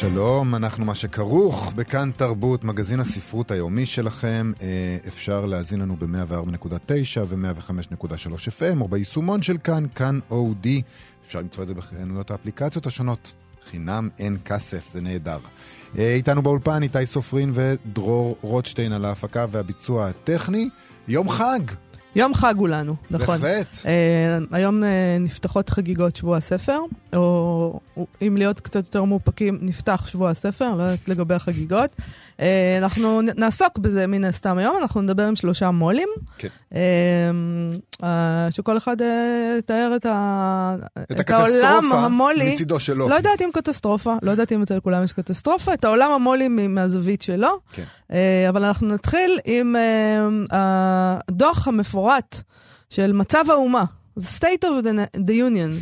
שלום, אנחנו מה שכרוך בכאן תרבות, מגזין הספרות היומי שלכם. אה, אפשר להאזין לנו ב-104.9 ו-105.3 FM, או ביישומון של כאן, כאן אודי. אפשר למצוא את זה בחנויות האפליקציות השונות. חינם אין כסף, זה נהדר. אה, איתנו באולפן איתי סופרין ודרור רוטשטיין על ההפקה והביצוע הטכני. יום חג! יום חג הוא לנו, נכון. בהחלט. אה, היום אה, נפתחות חגיגות שבוע הספר, או אם להיות קצת יותר מאופקים, נפתח שבוע הספר, לא יודעת לגבי החגיגות. אה, אנחנו נעסוק בזה מן הסתם היום, אנחנו נדבר עם שלושה מו"לים. כן. אה, שכל אחד אה, יתאר את, ה... את העולם הקטסטרופה המו"לי. מצידו שלו. לא יודעת אם קטסטרופה, לא יודעת אם אצל כולם יש קטסטרופה, את העולם המו"לי מהזווית שלו. כן. אה, אבל אנחנו נתחיל עם אה, הדוח המפורט של מצב האומה. The State of the, the Union,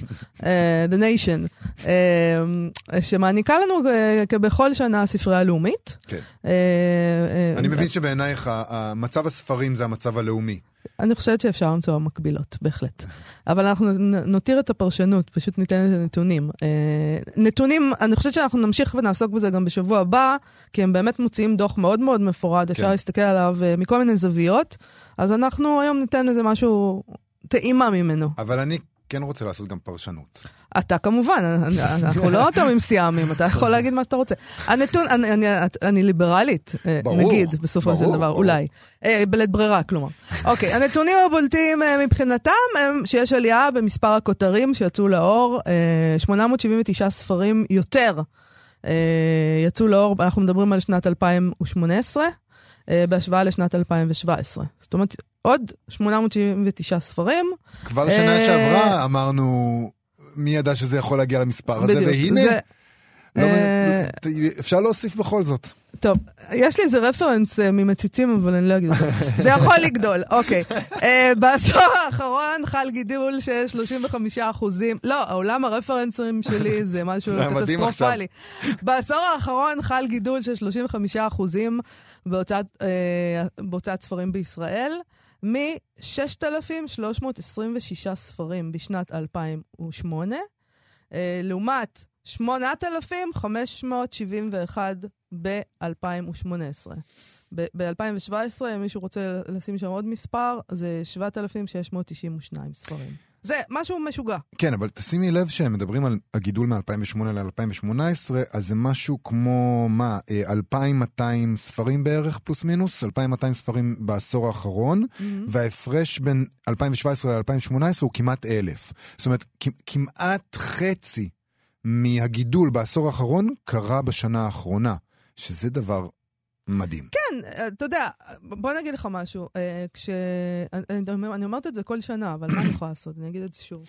uh, the Nation, uh, שמעניקה לנו uh, כבכל שנה הספרייה הלאומית. כן. Uh, uh, אני מבין שבעינייך מצב הספרים זה המצב הלאומי. אני חושבת שאפשר למצוא מקבילות, בהחלט. אבל אנחנו נותיר את הפרשנות, פשוט ניתן את הנתונים. אה, נתונים, אני חושבת שאנחנו נמשיך ונעסוק בזה גם בשבוע הבא, כי הם באמת מוציאים דוח מאוד מאוד מפורט, אפשר כן. להסתכל עליו אה, מכל מיני זוויות. אז אנחנו היום ניתן איזה משהו, טעימה ממנו. אבל אני כן רוצה לעשות גם פרשנות. אתה כמובן, אנחנו לא תאומים סיאמים, אתה יכול להגיד מה שאתה רוצה. הנתון, אני, אני, אני ליברלית, אה, ברור, נגיד, בסופו של ברור, דבר, ברור. אולי. אה, בלית ברירה, כלומר. אוקיי, הנתונים הבולטים אה, מבחינתם הם שיש עלייה במספר הכותרים שיצאו לאור, אה, 879 ספרים יותר אה, יצאו לאור, אנחנו מדברים על שנת 2018, אה, בהשוואה לשנת 2017. זאת אומרת, עוד 879 ספרים. כבר שנה אה, שעברה אמרנו, מי ידע שזה יכול להגיע למספר הזה. והנה, זה- לא- אה, אפשר להוסיף בכל זאת. טוב, יש לי איזה רפרנס אה, ממציצים, אבל אני לא אגיד אותו. זה יכול לגדול, אוקיי. אה, בעשור האחרון חל גידול של 35 אחוזים. לא, העולם הרפרנסים שלי זה משהו קטסטרופלי. בעשור האחרון חל גידול של 35 אחוזים בהוצאת ספרים בישראל, מ-6,326 ספרים בשנת 2008, אה, לעומת 8,571 ב-2018. ב-2017, אם מישהו רוצה לשים שם עוד מספר, זה 7,692 ספרים. זה משהו משוגע. כן, אבל תשימי לב שהם מדברים על הגידול מ-2008 ל-2018, אז זה משהו כמו, מה, אה, 2,200 ספרים בערך, פלוס מינוס? 2,200 ספרים בעשור האחרון, וההפרש בין 2017 ל-2018 הוא כמעט אלף. זאת אומרת, כ- כמעט חצי מהגידול בעשור האחרון קרה בשנה האחרונה, שזה דבר מדהים. כן, אתה יודע, בוא נגיד לך משהו. אה, כש... אני, אני- אומרת את זה כל שנה, אבל מה אני יכולה לעשות? אני אגיד את זה שוב.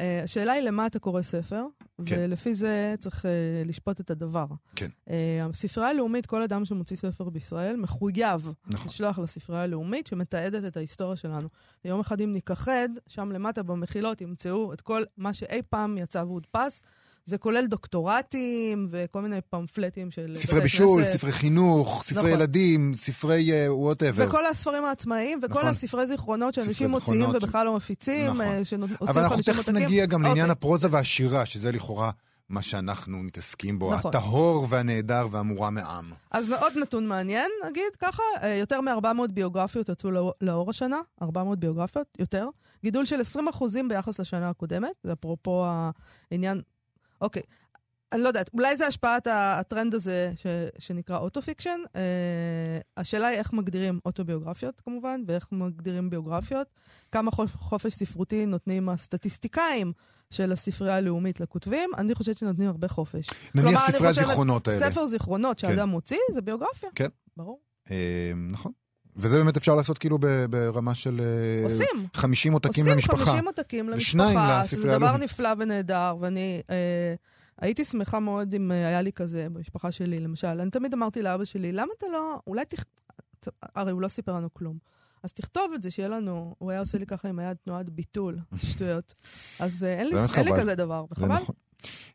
אה, השאלה היא למה אתה קורא ספר, כן. ולפי זה צריך אה, לשפוט את הדבר. כן. אה, הספרייה הלאומית, כל אדם שמוציא ספר בישראל, מחויב נכון. לשלוח לספרייה הלאומית שמתעדת את ההיסטוריה שלנו. יום אחד אם ניכחד, שם למטה במחילות ימצאו את כל מה שאי פעם יצא והודפס. זה כולל דוקטורטים וכל מיני פמפלטים של... ספרי בישול, כנסת. ספרי חינוך, ספרי נכון. ילדים, ספרי whatever. וכל הספרים העצמאיים, וכל נכון. הספרי זיכרונות שאנשים מוציאים ש- ובכלל לא מפיצים, נכון. אה, שעושים אבל אנחנו 50 תכף. נגיע גם לעניין אוקיי. הפרוזה והשירה, שזה לכאורה מה שאנחנו מתעסקים בו, נכון. הטהור והנהדר והמורם מעם. אז עוד נתון מעניין, נגיד ככה, אה, יותר מ-400 ביוגרפיות יצאו לאור השנה, 400 ביוגרפיות, יותר. גידול של 20% ביחס לשנה הקודמת, זה אפרופו העניין, אוקיי. אני לא יודעת, אולי זה השפעת הטרנד הזה ש, שנקרא auto-fiction. אה, השאלה היא איך מגדירים אוטוביוגרפיות כמובן, ואיך מגדירים ביוגרפיות. כמה חופ- חופש ספרותי נותנים הסטטיסטיקאים של הספרייה הלאומית לכותבים. אני חושבת שנותנים הרבה חופש. נניח כלומר, ספרי הזיכרונות האלה. ספר זיכרונות שאדם מוציא, זה ביוגרפיה. כן. ברור. אה, נכון. וזה באמת אפשר לעשות כאילו ברמה של אה, עושים. 50 עותקים עושים למשפחה. 50 עותקים למשפחה, שזה דבר הלאומית. נפלא ונהדר, ואני אה, הייתי שמחה מאוד אם אה, היה לי כזה במשפחה שלי, למשל. אני תמיד אמרתי לאבא שלי, למה אתה לא, אולי תכ... הרי הוא לא סיפר לנו כלום. אז תכתוב את זה, שיהיה לנו, הוא היה עושה לי ככה עם היד תנועת ביטול, שטויות. אז אה, אין לי, אין לי כזה דבר, וחבל. נכון.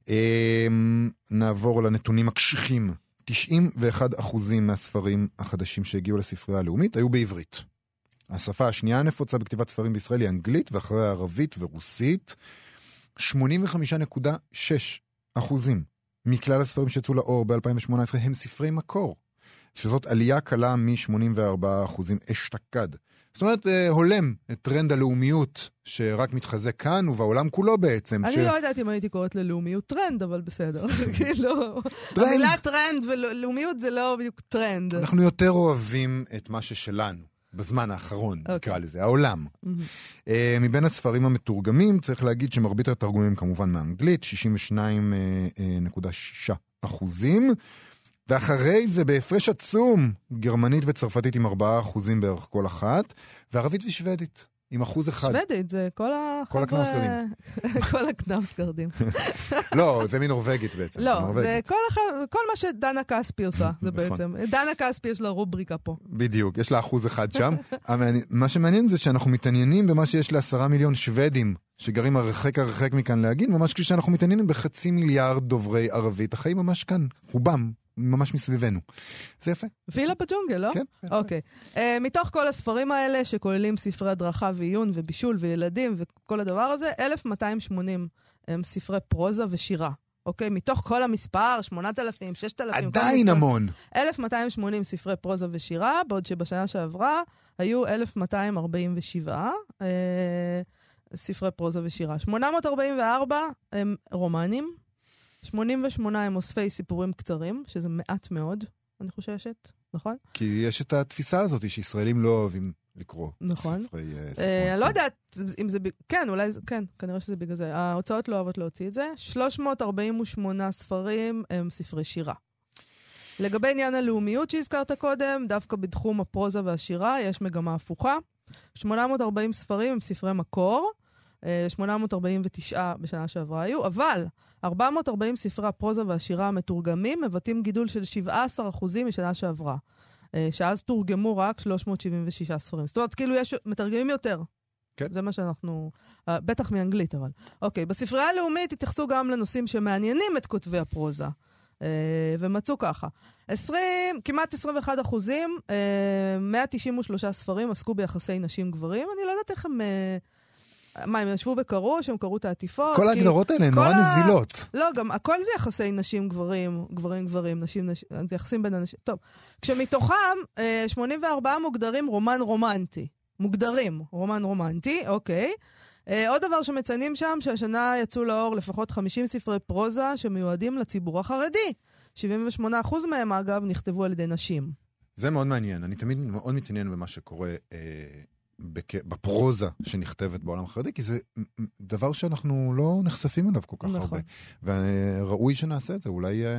אמ, נעבור לנתונים הקשיחים. 91% מהספרים החדשים שהגיעו לספרייה הלאומית היו בעברית. השפה השנייה הנפוצה בכתיבת ספרים בישראל היא אנגלית, ואחריה ערבית ורוסית. 85.6 מכלל הספרים שיצאו לאור ב-2018 הם ספרי מקור. שזאת עלייה קלה מ-84 אחוזים אשתקד. זאת אומרת, אה, הולם את טרנד הלאומיות שרק מתחזק כאן ובעולם כולו בעצם. אני ש... לא יודעת אם הייתי קוראת ללאומיות טרנד, אבל בסדר. כאילו. המילה טרנד ולאומיות זה לא בדיוק טרנד. אנחנו יותר אוהבים את מה ששלנו. בזמן האחרון, אוקיי. נקרא לזה, העולם. אמ-המ. אה, מבין הספרים המתורגמים, צריך להגיד שמרבית התרגומים כמובן מאנגלית, 62.6 אה, אה, אחוזים. ואחרי זה בהפרש עצום, גרמנית וצרפתית עם 4% בערך כל אחת, וערבית ושוודית. עם אחוז אחד. שוודית, זה כל ה... כל הקנאוסגרדים. כל הקנאוסגרדים. לא, זה מנורבגית בעצם. לא, זה כל, מה שדנה כספי עושה, זה נכון. בעצם. דנה כספי יש לה רובריקה פה. בדיוק, יש לה אחוז אחד שם. מה שמעניין זה שאנחנו מתעניינים במה שיש לעשרה מיליון שוודים שגרים הרחק הרחק מכאן להגיד, ממש כפי שאנחנו מתעניינים בחצי מיליארד דוברי ערבית. החיים ממש כאן, רובם, ממש מסביבנו. זה יפה. וילה בג'ונגל, לא? כן. אוקיי. Okay. Uh, מתוך כל הספרים האלה, שכוללים ספרי הדרכה ועיון ובישול וילדים וכל הדבר הזה, 1,280 הם ספרי פרוזה ושירה. אוקיי? Okay, מתוך כל המספר, 8,000, 6,000. עדיין המון. 1,280 ספרי פרוזה ושירה, בעוד שבשנה שעברה היו 1,247 אה, ספרי פרוזה ושירה. 844 הם רומנים, 88 הם אוספי סיפורים קצרים, שזה מעט מאוד, אני חוששת, נכון? כי יש את התפיסה הזאת שישראלים לא אוהבים לקרוא נכון. ספרי סיפורים. אה, אני לא יודעת אם זה, כן, אולי, כן, כנראה שזה בגלל זה. ההוצאות לא אוהבות להוציא את זה. 348 ספרים הם ספרי שירה. לגבי עניין הלאומיות שהזכרת קודם, דווקא בתחום הפרוזה והשירה יש מגמה הפוכה. 840 ספרים הם ספרי מקור, 849 אה, בשנה שעברה היו, אבל 440 ספרי הפרוזה והשירה המתורגמים מבטאים גידול של 17% משנה שעברה. אה, שאז תורגמו רק 376 ספרים. זאת אומרת, כאילו יש, מתרגמים יותר. כן. זה מה שאנחנו, אה, בטח מאנגלית אבל. אוקיי, בספרייה הלאומית התייחסו גם לנושאים שמעניינים את כותבי הפרוזה. ומצאו ככה, 20, כמעט 21 אחוזים, 193 ספרים עסקו ביחסי נשים-גברים. אני לא יודעת איך הם... מה, הם ישבו וקראו, שהם קראו את העטיפות? כל ההגדרות האלה הן נורא נזילות. לא, גם הכל זה יחסי נשים-גברים, גברים-גברים, נשים-נשים, זה יחסים בין אנשים. טוב, כשמתוכם 84 אה, מוגדרים רומן רומנטי. מוגדרים רומן רומנטי, אוקיי. אה, עוד דבר שמציינים שם, שהשנה יצאו לאור לפחות 50 ספרי פרוזה שמיועדים לציבור החרדי. 78% מהם, אגב, נכתבו על ידי נשים. זה מאוד מעניין. אני תמיד מאוד מתעניין במה שקורה אה, בפרוזה שנכתבת בעולם החרדי, כי זה דבר שאנחנו לא נחשפים אליו כל כך נכון. הרבה. וראוי שנעשה את זה, אולי אה,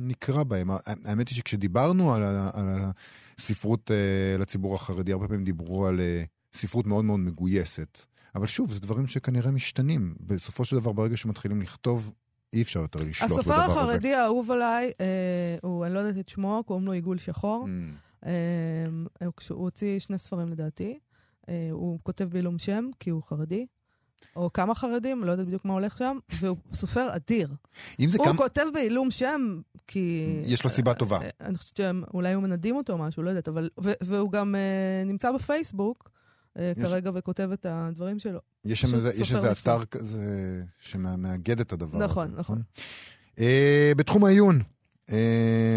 נקרא בהם. האמת היא שכשדיברנו על, על הספרות אה, לציבור החרדי, הרבה פעמים דיברו על אה, ספרות מאוד מאוד מגויסת. אבל שוב, זה דברים שכנראה משתנים. בסופו של דבר, ברגע שמתחילים לכתוב, אי אפשר יותר לשלוט בדבר הזה. הסופר החרדי האהוב עליי, אה, הוא, אני לא יודעת את שמו, קוראים לו עיגול שחור. Mm. אה, הוא הוציא שני ספרים לדעתי. אה, הוא כותב בעילום שם, כי הוא חרדי, או כמה חרדים, לא יודעת בדיוק מה הולך שם, והוא סופר אדיר. הוא כמה... כותב בעילום שם, כי... יש לו סיבה טובה. אה, אני חושבת שאולי הוא מנדים אותו או משהו, לא יודעת, אבל... והוא גם uh, נמצא בפייסבוק. uh, יש... כרגע וכותב את הדברים שלו. יש שם איזה, יש איזה אתר כזה שמאגד את הדבר נכון, הזה. נכון, נכון. Uh, בתחום העיון, uh,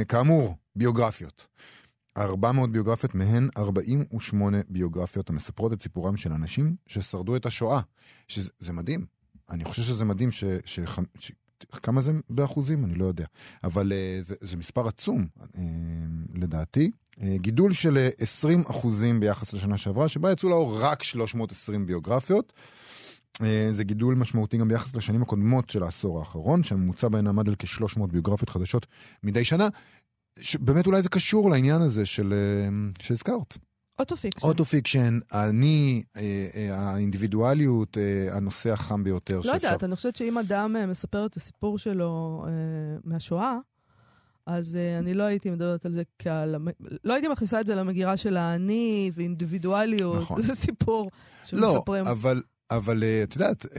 כאמור, ביוגרפיות. 400 ביוגרפיות, מהן 48 ביוגרפיות המספרות את סיפורם של אנשים ששרדו את השואה. שזה מדהים. אני חושב שזה מדהים ש... ש... ש... כמה זה באחוזים? אני לא יודע. אבל uh, זה, זה מספר עצום, uh, לדעתי. Uh, גידול של 20 אחוזים ביחס לשנה שעברה, שבה יצאו לאור רק 320 ביוגרפיות. Uh, זה גידול משמעותי גם ביחס לשנים הקודמות של העשור האחרון, שהממוצע בהן עמד על כ-300 ביוגרפיות חדשות מדי שנה. באמת אולי זה קשור לעניין הזה של, אה, שהזכרת. auto-fiction. auto-fiction, אני, אה, אה, האינדיבידואליות, הנושא החם ביותר. לא שאפשר... יודעת, אני חושבת שאם אדם מספר את הסיפור שלו מהשואה, אז אה, אני לא הייתי מדברת על זה כעל... לא הייתי מכניסה את זה למגירה של האני ואינדיבידואליות. נכון. זה סיפור שמספרים. לא, אבל, אבל אה, את יודעת, אה,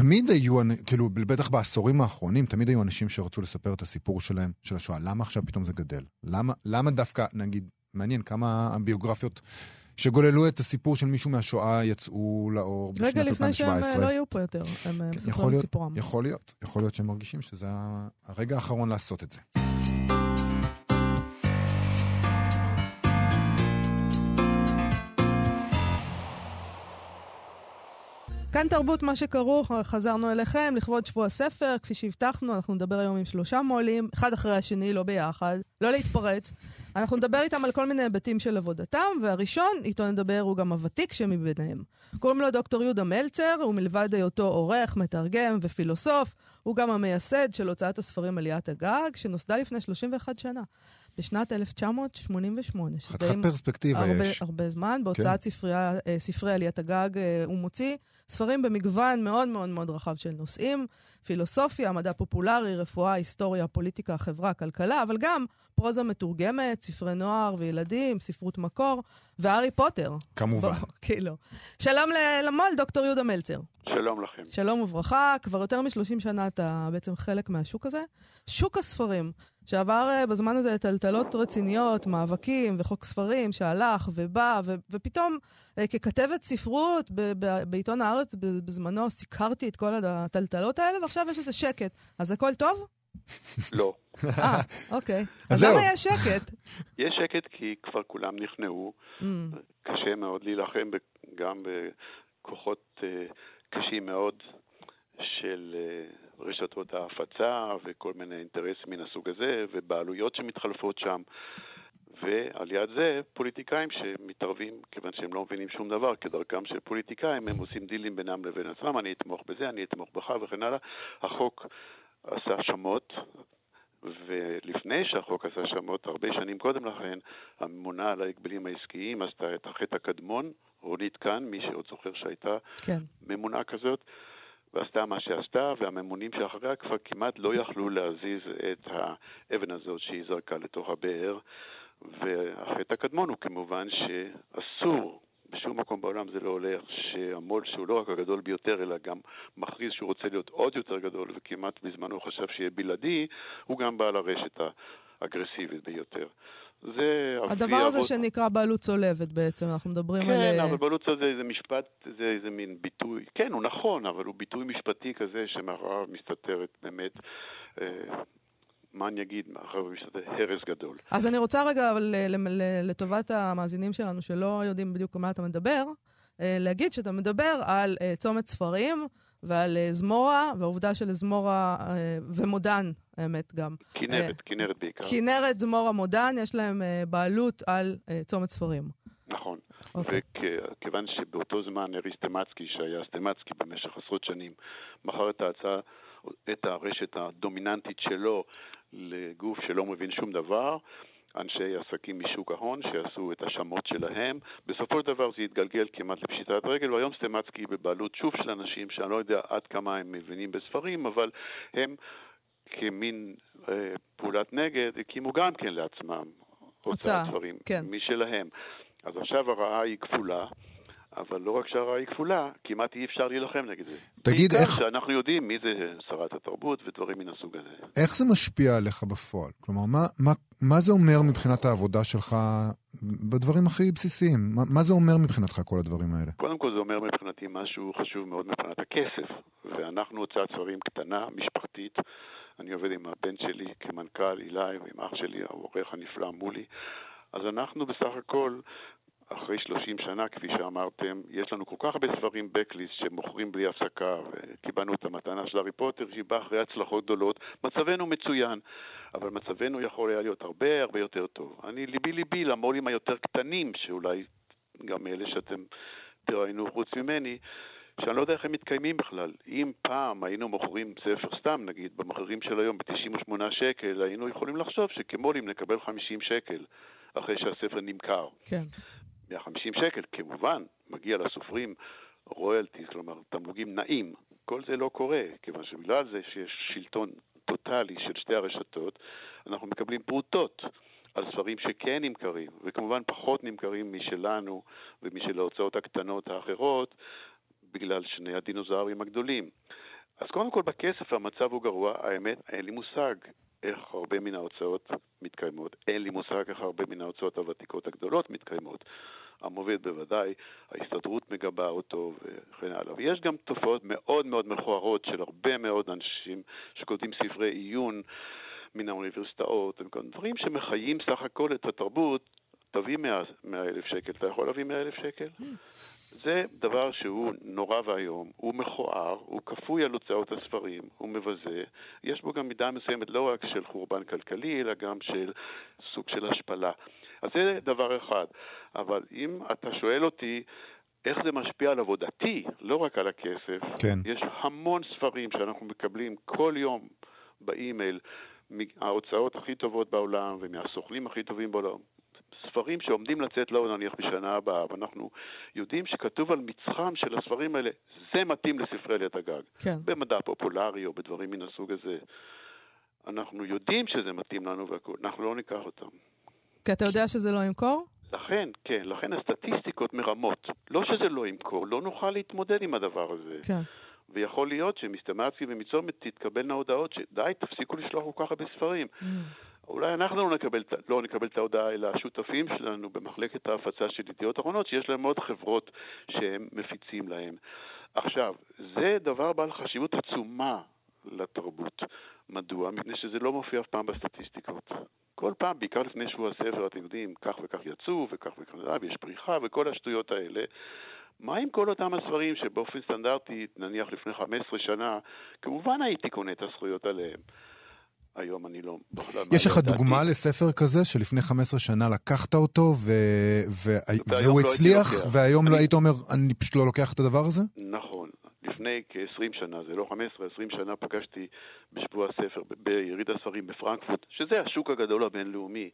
תמיד היו, כאילו, בטח בעשורים האחרונים, תמיד היו אנשים שרצו לספר את הסיפור שלהם, של השואה. למה עכשיו פתאום זה גדל? למה, למה דווקא, נגיד, מעניין כמה הביוגרפיות שגוללו את הסיפור של מישהו מהשואה יצאו לאור בשנת 2017. רגע לפני שהם לא יהיו פה יותר, הם מספרים את סיפורם. יכול להיות, יכול להיות שהם מרגישים שזה הרגע האחרון לעשות את זה. כאן תרבות מה שכרוך, חזרנו אליכם לכבוד שבוע הספר, כפי שהבטחנו, אנחנו נדבר היום עם שלושה מו"לים, אחד אחרי השני, לא ביחד, לא להתפרץ. אנחנו נדבר איתם על כל מיני היבטים של עבודתם, והראשון, איתו נדבר, הוא גם הוותיק שמביניהם. קוראים לו דוקטור יהודה מלצר, הוא מלבד היותו עורך, מתרגם ופילוסוף, הוא גם המייסד של הוצאת הספרים עליית הגג, שנוסדה לפני 31 שנה. בשנת 1988. חתיכת פרספקטיבה הרבה, יש. הרבה זמן. בהוצאת כן. ספרי, אה, ספרי עליית הגג אה, הוא מוציא ספרים במגוון מאוד מאוד מאוד רחב של נושאים, פילוסופיה, מדע פופולרי, רפואה, היסטוריה, פוליטיקה, חברה, כלכלה, אבל גם פרוזה מתורגמת, ספרי נוער וילדים, ספרות מקור, והארי פוטר. כמובן. בוא, כאילו. שלום למו"ל, דוקטור יהודה מלצר. שלום לכם. שלום וברכה, כבר יותר מ-30 שנה אתה בעצם חלק מהשוק הזה. שוק הספרים, שעבר אה, בזמן הזה טלטלות רציניות, מאבקים וחוק ספרים שהלך ובא, ו- ופתאום אה, ככתבת ספרות ב- ב- בעיתון הארץ בזמנו סיקרתי את כל הטלטלות האלה, ועכשיו יש איזה שקט. אז הכל טוב? לא. אה, אוקיי. אז למה יש שקט? יש שקט כי כבר כולם נכנעו. Mm. קשה מאוד להילחם גם בכוחות אה, קשים מאוד של רשתות ההפצה וכל מיני אינטרסים מן הסוג הזה, ובעלויות שמתחלפות שם. ועל יד זה פוליטיקאים שמתערבים, כיוון שהם לא מבינים שום דבר, כדרכם של פוליטיקאים, הם עושים דילים בינם לבין עצמם, אני אתמוך בזה, אני אתמוך בך וכן הלאה. החוק עשה שמות, ולפני שהחוק עשה שמות, הרבה שנים קודם לכן, הממונה על ההגבלים העסקיים עשתה את החטא הקדמון, רונית כאן, מי שעוד זוכר שהייתה כן. ממונה כזאת, ועשתה מה שעשתה, והממונים שאחריה כבר כמעט לא יכלו להזיז את האבן הזאת שהיא זרקה לתוך הבאר. והחטא הקדמון הוא כמובן שאסור, בשום מקום בעולם זה לא הולך, שהמו"ל שהוא לא רק הגדול ביותר, אלא גם מכריז שהוא רוצה להיות עוד יותר גדול, וכמעט בזמנו חשב שיהיה בלעדי, הוא גם בעל הרשת האגרסיבית ביותר. זה... הדבר הזה אבות... שנקרא בעלות צולבת בעצם, אנחנו מדברים כן, על... כן, אבל בעלות צולבת זה משפט, זה איזה מין ביטוי, כן, הוא נכון, אבל הוא ביטוי משפטי כזה שמאחוריו מסתתרת באמת... אה, מה אני אגיד, מאחר ומסתתר הרס גדול. אז אני רוצה רגע, אבל לטובת המאזינים שלנו שלא יודעים בדיוק על מה אתה מדבר, אה, להגיד שאתה מדבר על אה, צומת ספרים ועל אה, זמורה, והעובדה שלזמורה אה, ומודן, האמת גם. כנרת, אה, כנרת בעיקר. כנרת, זמורה, מודן, יש להם בעלות על צומת ספרים. נכון. Okay. אוקיי. וכיוון שבאותו זמן ארי סטמצקי, שהיה סטמצקי במשך עשרות שנים, מכר את ההצעה, את הרשת הדומיננטית שלו לגוף שלא מבין שום דבר, אנשי עסקים משוק ההון שעשו את השמות שלהם. בסופו של דבר זה התגלגל כמעט לפשיטת רגל, והיום סטמצקי בבעלות שוב של אנשים שאני לא יודע עד כמה הם מבינים בספרים, אבל הם כמין אה, פעולת נגד הקימו גם כן לעצמם הוצאת ספרים כן. משלהם. אז עכשיו הרעה היא כפולה. אבל לא רק שהרעה היא כפולה, כמעט אי אפשר להילחם נגד זה. תגיד איך... שאנחנו יודעים מי זה שרת התרבות ודברים מן הסוג הזה. איך זה משפיע עליך בפועל? כלומר, מה, מה, מה זה אומר מבחינת העבודה שלך בדברים הכי בסיסיים? מה, מה זה אומר מבחינתך כל הדברים האלה? קודם כל זה אומר מבחינתי משהו חשוב מאוד מבחינת הכסף. ואנחנו הוצאת ספרים קטנה, משפחתית. אני עובד עם הבן שלי כמנכ"ל, אילי, ועם אח שלי, העורך הנפלא מולי. אז אנחנו בסך הכל אחרי 30 שנה, כפי שאמרתם, יש לנו כל כך הרבה ספרים בקליסט שמוכרים בלי הפסקה, וקיבלנו את המתנה של הארי פוטר, שהיא באה אחרי הצלחות גדולות. מצבנו מצוין, אבל מצבנו יכול היה להיות הרבה הרבה יותר טוב. אני, ליבי ליבי למו"לים היותר קטנים, שאולי גם אלה שאתם תראיינו חוץ ממני, שאני לא יודע איך הם מתקיימים בכלל. אם פעם היינו מוכרים ספר סתם, נגיד, במחירים של היום ב-98 שקל, היינו יכולים לחשוב שכמו"לים נקבל 50 שקל אחרי שהספר נמכר. כן. 150 שקל, כמובן, מגיע לסופרים רויאלטיז, כלומר תמלוגים נעים. כל זה לא קורה, כיוון שבגלל זה שיש שלטון טוטאלי של שתי הרשתות, אנחנו מקבלים פרוטות. על ספרים שכן נמכרים, וכמובן פחות נמכרים משלנו ומשל ההוצאות הקטנות האחרות, בגלל שני הדינוזאורים הגדולים. אז קודם כל בכסף המצב הוא גרוע, האמת, אין לי מושג איך הרבה מן ההוצאות מתקיימות. אין לי מושג איך הרבה מן ההוצאות הוותיקות הגדולות מתקיימות. המוביל בוודאי, ההסתדרות מגבה אותו וכן הלאה. ויש גם תופעות מאוד מאוד מכוערות של הרבה מאוד אנשים שכותבים ספרי עיון מן האוניברסיטאות, דברים שמחיים סך הכל את התרבות, תביא 100 אלף שקל, אתה יכול להביא 100 אלף שקל? זה דבר שהוא נורא ואיום, הוא מכוער, הוא כפוי על הוצאות הספרים, הוא מבזה, יש בו גם מידה מסוימת לא רק של חורבן כלכלי, אלא גם של סוג של השפלה. אז זה דבר אחד. אבל אם אתה שואל אותי איך זה משפיע על עבודתי, לא רק על הכסף, כן. יש המון ספרים שאנחנו מקבלים כל יום באימייל, מההוצאות הכי טובות בעולם ומהסוכנים הכי טובים בעולם, ספרים שעומדים לצאת לא נניח בשנה הבאה, ואנחנו יודעים שכתוב על מצחם של הספרים האלה, זה מתאים לספרי עליית הגג. כן. במדע פופולרי או בדברים מן הסוג הזה. אנחנו יודעים שזה מתאים לנו והכול, אנחנו לא ניקח אותם. כי אתה יודע שזה לא ימכור? לכן, כן, לכן הסטטיסטיקות מרמות. לא שזה לא ימכור, לא נוכל להתמודד עם הדבר הזה. כן. ויכול להיות שמסתמאצקי ומצומת תתקבלנה הודעות שדי, תפסיקו לשלוח כל כך הרבה ספרים. Mm. אולי אנחנו לא נקבל, לא נקבל את ההודעה, אלא השותפים שלנו במחלקת ההפצה של ידיעות אחרונות, שיש להם עוד חברות שהם מפיצים להם. עכשיו, זה דבר בעל חשיבות עצומה לתרבות. מדוע? מפני שזה לא מופיע אף פעם בסטטיסטיקות. כל פעם, בעיקר לפני שבוע הספר, אתם יודעים, כך וכך יצאו, וכך וכך, ויש פריחה, וכל השטויות האלה. מה עם כל אותם הספרים שבאופן סטנדרטי, נניח לפני 15 שנה, כמובן הייתי קונה את הזכויות עליהם. היום אני לא... יש לך דוגמה לספר כזה שלפני 15 שנה לקחת אותו ו... ו... והוא לא הצליח, והיום לא אני... לא היית אומר, אני פשוט לא לוקח את הדבר הזה? נכון. לפני כ-20 שנה, זה לא 15, 20 שנה פגשתי בשבוע הספר ביריד הספרים בפרנקפורט, שזה השוק הגדול הבינלאומי,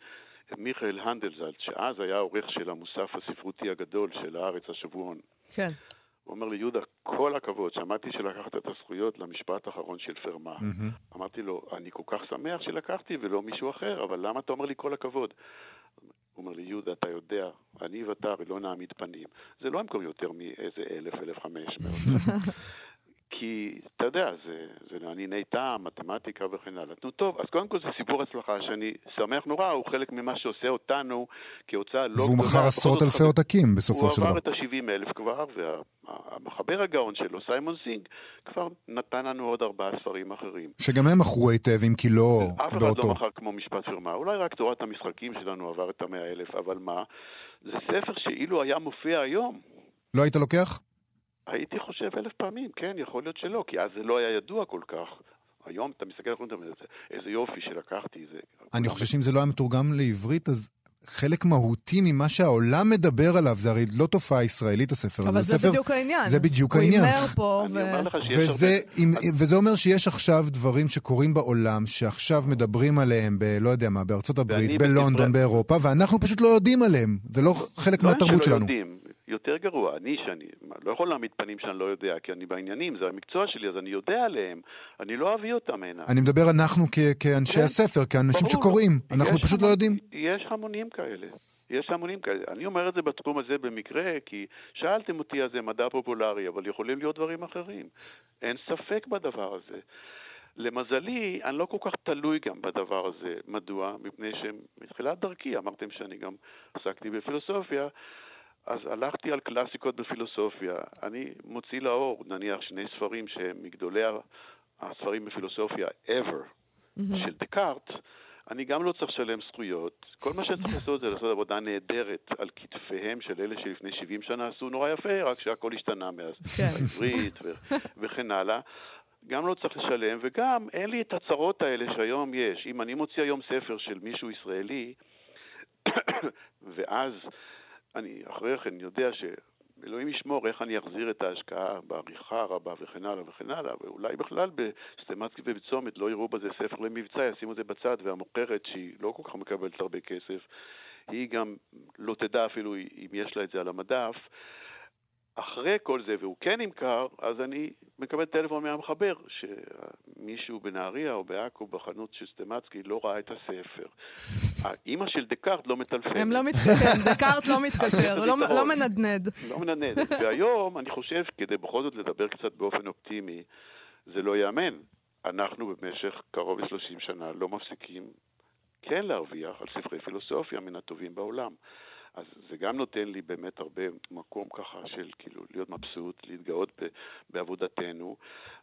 מיכאל הנדלזלד, שאז היה העורך של המוסף הספרותי הגדול של הארץ השבועון. כן. הוא אומר לי, יהודה, כל הכבוד, שמעתי שלקחת את הזכויות למשפט האחרון של פרמה. Mm-hmm. אמרתי לו, אני כל כך שמח שלקחתי ולא מישהו אחר, אבל למה אתה אומר לי כל הכבוד? הוא אומר לי, יהודה, אתה יודע, אני ואתה הרי לא נעמיד פנים. זה לא ימכור יותר מאיזה אלף, אלף חמש מאות. כי, אתה יודע, זה, זה לענייני טעם, מתמטיקה וכן הלאה. נו טוב, אז קודם כל זה סיפור הצלחה שאני שמח נורא, הוא חלק ממה שעושה אותנו כהוצאה לא גדולה. והוא מכר עשרות אלפי עותקים בסופו של דבר. הוא עבר את ה-70 אלף כבר, והמחבר הגאון שלו, סיימון זינג, כבר נתן לנו עוד ארבעה ספרים אחרים. שגם הם מכרו היטב, אם כי לא באותו. אף אחד לא מכר כמו משפט פרמה, אולי רק תורת המשחקים שלנו עבר את המאה אלף, אבל מה? זה ספר שאילו היה מופיע היום... לא היית לוקח? הייתי חושב אלף פעמים, כן, יכול להיות שלא, כי אז זה לא היה ידוע כל כך. היום אתה מסתכל על זה, איזה יופי שלקחתי. זה... אני חושב שאם זה לא היה מתורגם לעברית, אז חלק מהותי ממה שהעולם מדבר עליו, זה הרי לא תופעה ישראלית הספר הזה. אבל זה ספר, בדיוק העניין. זה בדיוק העניין. הוא הימר פה. ו... וזה, הרבה... עם, וזה אומר שיש עכשיו דברים שקורים בעולם, שעכשיו מדברים עליהם ב... לא יודע מה, בארצות הברית, בלונדון, באירופה, ואנחנו פשוט לא יודעים עליהם. זה לא חלק לא מהתרבות שלנו. יודעים. יותר גרוע. אני, שאני לא יכול להעמיד פנים שאני לא יודע, כי אני בעניינים, זה המקצוע שלי, אז אני יודע עליהם, אני לא אביא אותם הנה. אני מדבר אנחנו כ- כאנשי כן, הספר, כאנשים ברור, שקוראים, אנחנו פשוט המון, לא יודעים. יש המונים כאלה. יש המונים כאלה. אני אומר את זה בתחום הזה במקרה, כי שאלתם אותי על זה מדע פופולרי, אבל יכולים להיות דברים אחרים. אין ספק בדבר הזה. למזלי, אני לא כל כך תלוי גם בדבר הזה. מדוע? מפני שמתחילת דרכי, אמרתם שאני גם עסקתי בפילוסופיה, אז הלכתי על קלאסיקות בפילוסופיה. אני מוציא לאור, נניח, שני ספרים שהם מגדולי הספרים בפילוסופיה ever, mm-hmm. של דקארט. אני גם לא צריך לשלם זכויות. כל מה שאני צריך לעשות זה לעשות עבודה נהדרת על כתפיהם של אלה שלפני 70 שנה עשו נורא יפה, רק שהכל השתנה מאז. כן. בעברית ו- וכן הלאה. גם לא צריך לשלם, וגם אין לי את הצרות האלה שהיום יש. אם אני מוציא היום ספר של מישהו ישראלי, ואז אני אחרי כן יודע שאלוהים ישמור איך אני אחזיר את ההשקעה בעריכה הרבה וכן הלאה וכן הלאה, ואולי בכלל בסטמצקי ובצומת לא יראו בזה ספר למבצע, ישימו את זה בצד, והמוכרת, שהיא לא כל כך מקבלת הרבה כסף, היא גם לא תדע אפילו אם יש לה את זה על המדף. אחרי כל זה, והוא כן נמכר, אז אני מקבל טלפון מהמחבר, שמישהו בנהריה או בעכו בחנות של סטמצקי לא ראה את הספר. האימא של דקארט לא מטלפנת. הם לא מתקשרים, דקארט לא מתקשר, לא, לא מנדנד. לא מנדנד. והיום, אני חושב, כדי בכל זאת לדבר קצת באופן אופטימי, זה לא ייאמן. אנחנו במשך קרוב ל-30 שנה לא מפסיקים כן להרוויח על ספרי פילוסופיה מן הטובים בעולם. אז זה גם נותן לי באמת הרבה מקום ככה של כאילו להיות מבסוט, להתגאות בעבודתנו,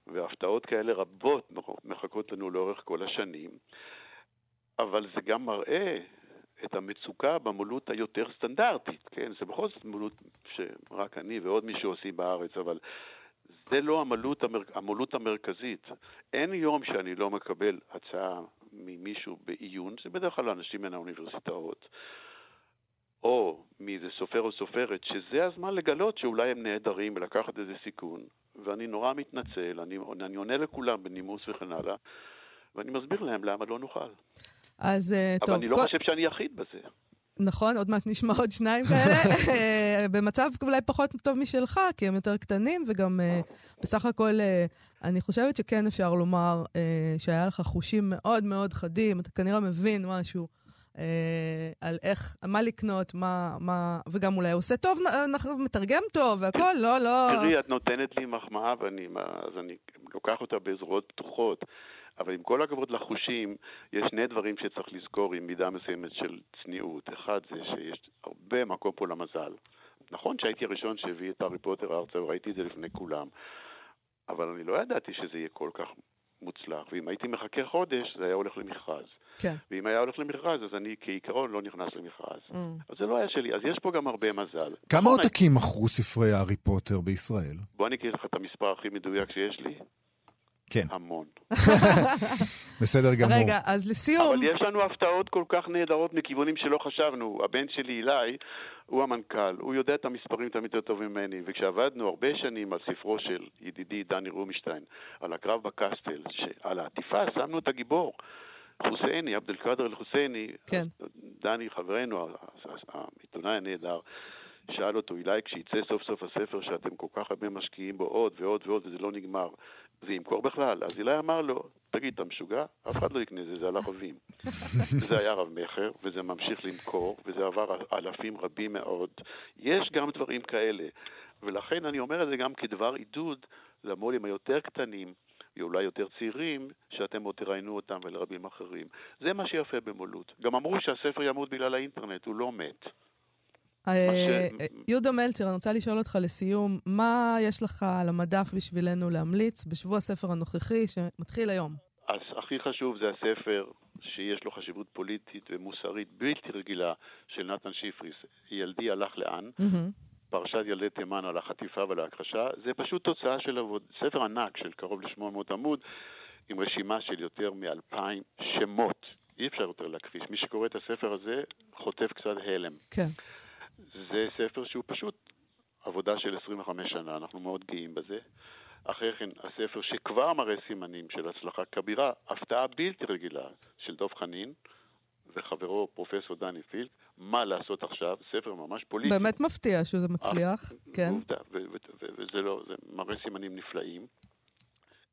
והפתעות כאלה רבות מחכות לנו לאורך כל השנים, אבל זה גם מראה את המצוקה במולות היותר סטנדרטית, כן? זה בכל זאת מולות שרק אני ועוד מישהו עושים בארץ, אבל זה לא המולות, המר... המולות המרכזית. אין יום שאני לא מקבל הצעה ממישהו בעיון, זה בדרך כלל אנשים מן האוניברסיטאות, או מאיזה סופר או סופרת, שזה הזמן לגלות שאולי הם נהדרים ולקחת איזה סיכון, ואני נורא מתנצל, אני, אני עונה לכולם בנימוס וכן הלאה, ואני מסביר להם למה לא נוכל. אז אבל טוב. אבל אני לא כל... חושב שאני יחיד בזה. נכון, עוד מעט נשמע עוד שניים כאלה, אה, במצב אולי פחות טוב משלך, כי הם יותר קטנים, וגם uh, בסך הכל uh, אני חושבת שכן אפשר לומר uh, שהיה לך חושים מאוד מאוד חדים, אתה כנראה מבין משהו. Uh, על איך, מה לקנות, מה, מה, וגם אולי עושה טוב, מתרגם טוב והכל, לא, לא... תראי, את נותנת לי מחמאה, ואני, אז אני לוקח אותה בזרועות פתוחות. אבל עם כל הכבוד לחושים, יש שני דברים שצריך לזכור עם מידה מסוימת של צניעות. אחד זה שיש הרבה מקום פה למזל. נכון שהייתי הראשון שהביא את הארי פוטר ארצה וראיתי את זה לפני כולם, אבל אני לא ידעתי שזה יהיה כל כך מוצלח, ואם הייתי מחכה חודש, זה היה הולך למכרז. כן. ואם היה הולך למכרז, אז אני כעיקרון לא נכנס למכרז. Mm. אז זה לא היה שלי, אז יש פה גם הרבה מזל. כמה עותקים אני... מכרו ספרי הארי פוטר בישראל? בוא אני אגיד לך את המספר הכי מדויק שיש לי. כן. המון. בסדר גמור. רגע, אז לסיום... אבל יש לנו הפתעות כל כך נהדרות מכיוונים שלא חשבנו. הבן שלי, אילי, הוא המנכ"ל, הוא יודע את המספרים תמיד יותר טובים ממני, וכשעבדנו הרבה שנים על ספרו של ידידי דני רובינשטיין, על הקרב בקסטל, על העטיפה שמנו את הגיבור. חוסייני, עבד אל-קאדר אל-חוסייני, כן. דני חברנו, העיתונאי הנהדר, שאל אותו, אילי, כשיצא סוף סוף הספר שאתם כל כך הרבה משקיעים בו עוד ועוד ועוד וזה לא נגמר, זה ימכור בכלל. אז אילי אמר לו, תגיד, אתה משוגע? אף אחד לא יקנה זה, זה על ערבים. זה היה רב-מכר, וזה ממשיך למכור, וזה עבר אלפים רבים מאוד. יש גם דברים כאלה, ולכן אני אומר את זה גם כדבר עידוד למו"לים היותר קטנים, ואולי יותר צעירים, שאתם עוד תראיינו אותם ולרבים אחרים. זה מה שיפה במו"לות. גם אמרו שהספר ימות בגלל האינטרנט, הוא לא מת. אה, יהודה מלצר, אני רוצה לשאול אותך לסיום, מה יש לך על המדף בשבילנו להמליץ בשבוע הספר הנוכחי שמתחיל היום? אז הכי חשוב זה הספר שיש לו חשיבות פוליטית ומוסרית בלתי רגילה של נתן שיפריס, ילדי הלך לאן, פרשת ילדי תימן על החטיפה ועל ההכחשה, זה פשוט תוצאה של עבוד, ספר ענק של קרוב ל-800 עמוד, עם רשימה של יותר מאלפיים שמות. אי אפשר יותר להכחיש. מי שקורא את הספר הזה חוטף קצת הלם. כן. זה ספר שהוא פשוט עבודה של 25 שנה, אנחנו מאוד גאים בזה. אחרי כן, הספר שכבר מראה סימנים של הצלחה כבירה, הפתעה בלתי רגילה של דב חנין וחברו פרופסור דני פילד, מה לעשות עכשיו, ספר ממש פוליטי. באמת מפתיע שזה מצליח, אה, כן. עובדה, וזה לא, זה מראה סימנים נפלאים.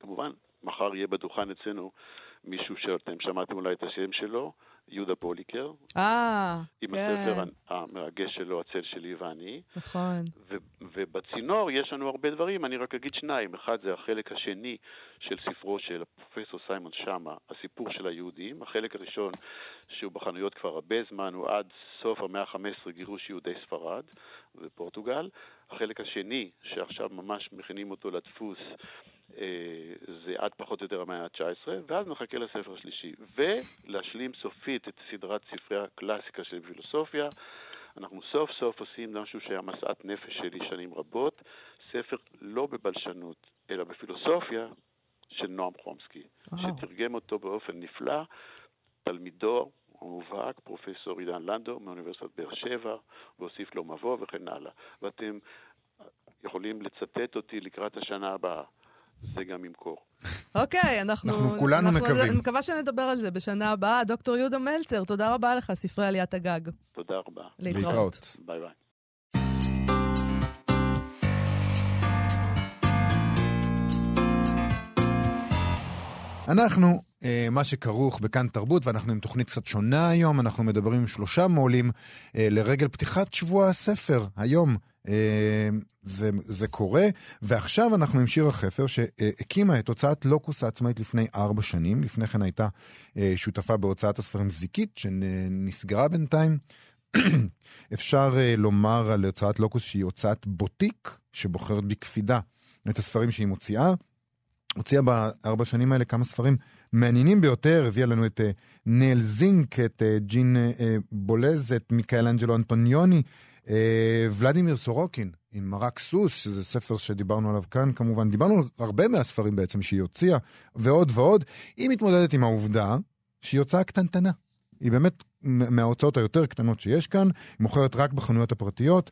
כמובן, מחר יהיה בדוכן אצלנו מישהו שאתם שמעתם אולי את השם שלו, יהודה פוליקר. אה, כן. עם הספר המרגש שלו, הצל שלי ואני. נכון. ובצינור יש לנו הרבה דברים, אני רק אגיד שניים. אחד זה החלק השני של ספרו של פרופסור סיימון שמה, הסיפור של היהודים. החלק הראשון, שהוא בחנויות כבר הרבה זמן, הוא עד סוף המאה ה-15 גירוש יהודי ספרד ופורטוגל. החלק השני, שעכשיו ממש מכינים אותו לדפוס, זה עד פחות או יותר המאה ה-19, ואז נחכה לספר השלישי. ולהשלים סופית את סדרת ספרי הקלאסיקה של פילוסופיה. אנחנו סוף סוף עושים משהו שהיה משאת נפש שלי שנים רבות, ספר לא בבלשנות, אלא בפילוסופיה של נועם חומסקי, שתרגם אותו באופן נפלא, תלמידו המובהק, פרופסור עידן לנדו מאוניברסיטת באר שבע, והוסיף לו מבוא וכן הלאה. ואתם יכולים לצטט אותי לקראת השנה הבאה. זה גם ימכור. אוקיי, אנחנו... אנחנו כולנו אנחנו, מקווים. אני מקווה שנדבר על זה בשנה הבאה. דוקטור יהודה מלצר, תודה רבה לך, ספרי עליית הגג. תודה רבה. להתראות. להתראות. ביי ביי. אנחנו, אה, מה שכרוך בכאן תרבות, ואנחנו עם תוכנית קצת שונה היום, אנחנו מדברים עם שלושה מו"לים אה, לרגל פתיחת שבוע הספר, היום, אה, זה, זה קורה, ועכשיו אנחנו עם שירה חפר, שהקימה את הוצאת לוקוס העצמאית לפני ארבע שנים. לפני כן הייתה אה, שותפה בהוצאת הספרים זיקית, שנסגרה בינתיים. אפשר אה, לומר על הוצאת לוקוס שהיא הוצאת בוטיק, שבוחרת בקפידה את הספרים שהיא מוציאה. הוציאה בארבע שנים האלה כמה ספרים מעניינים ביותר, הביאה לנו את אה, נל זינק, את אה, ג'יין אה, בולז, את מיכאל אנג'לו אנטוניוני, ולדימיר סורוקין עם מרק סוס, שזה ספר שדיברנו עליו כאן כמובן. דיברנו על הרבה מהספרים בעצם שהיא הוציאה, ועוד ועוד. היא מתמודדת עם העובדה שהיא הוצאה קטנטנה. היא באמת מההוצאות היותר קטנות שיש כאן, היא מוכרת רק בחנויות הפרטיות.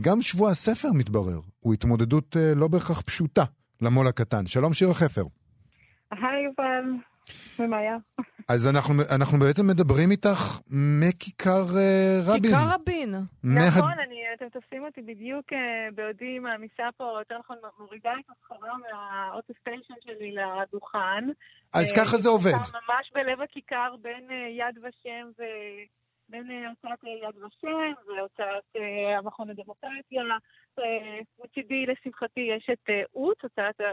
גם שבוע הספר מתברר, הוא התמודדות לא בהכרח פשוטה. למו"ל הקטן. שלום שירה חפר. היי יובל, ומאיה. אז אנחנו, אנחנו בעצם מדברים איתך מכיכר uh, רבין. כיכר רבין. מה... נכון, אני, אתם תופסים אותי בדיוק uh, בעודי מעמיסה פה, יותר נכון, מורידה את הסחורה מהאוטוסטיישן שלי לדוכן. אז uh, ככה זה עובד. ממש בלב הכיכר בין uh, יד ושם ו... בין הוצאת יד ושם והוצאת המכון לדמוקרטיה מצידי, לשמחתי, יש את אה, אות,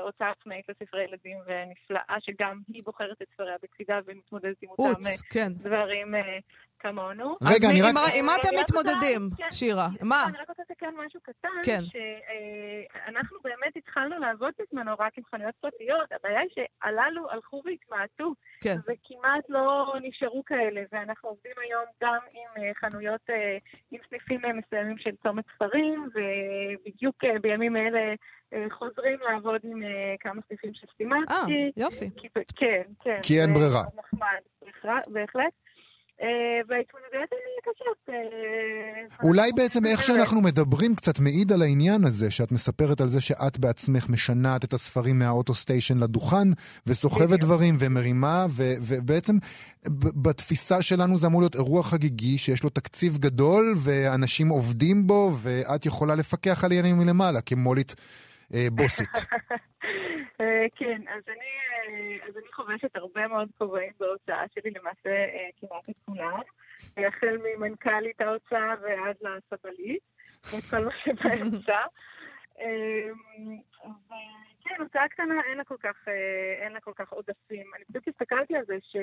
הוצאה עצמאית לספרי ילדים ונפלאה, שגם היא בוחרת את ספריה בצידה ומתמודדת עם אותם אה, כן. דברים אה, כמונו. רגע, אני רק... עם מה אתם מתמודדים, כן. שירה? מה? אני רק רוצה לתקן משהו קטן, כן. שאנחנו באמת התחלנו לעבוד בזמנו רק עם חנויות פרטיות, הבעיה היא שהללו הלכו והתמעטו. וכמעט לא נשארו כאלה, ואנחנו עובדים היום גם עם חנויות, עם סניפים מסוימים של צומת ספרים, ובדיוק בימים אלה חוזרים לעבוד עם כמה סניפים של סטימצקי. אה, יופי. כן, כן. כי אין ברירה. נחמד, בהחלט. אה, וההתמודדויות הן קשות. אה, אולי בעצם איך שאנחנו מדברים קצת מעיד על העניין הזה, שאת מספרת על זה שאת בעצמך משנעת את הספרים מהאוטוסטיישן לדוכן, וסוחבת דברים ומרימה, ובעצם בתפיסה שלנו זה אמור להיות אירוע חגיגי שיש לו תקציב גדול, ואנשים עובדים בו, ואת יכולה לפקח על העניינים מלמעלה, כמולית אה, בוסית. כן, אז אני אז אני חובשת הרבה מאוד כובעים בהוצאה שלי, למעשה אה, כמעט את כולם, החל ממנכ"לית ההוצאה ועד לסבלית, וכל מה שבאמצע. אמ, וכן, הוצאה קטנה אין לה כל כך, אה, אין לה כל כך עודפים. אני בדיוק הסתכלתי על זה ש...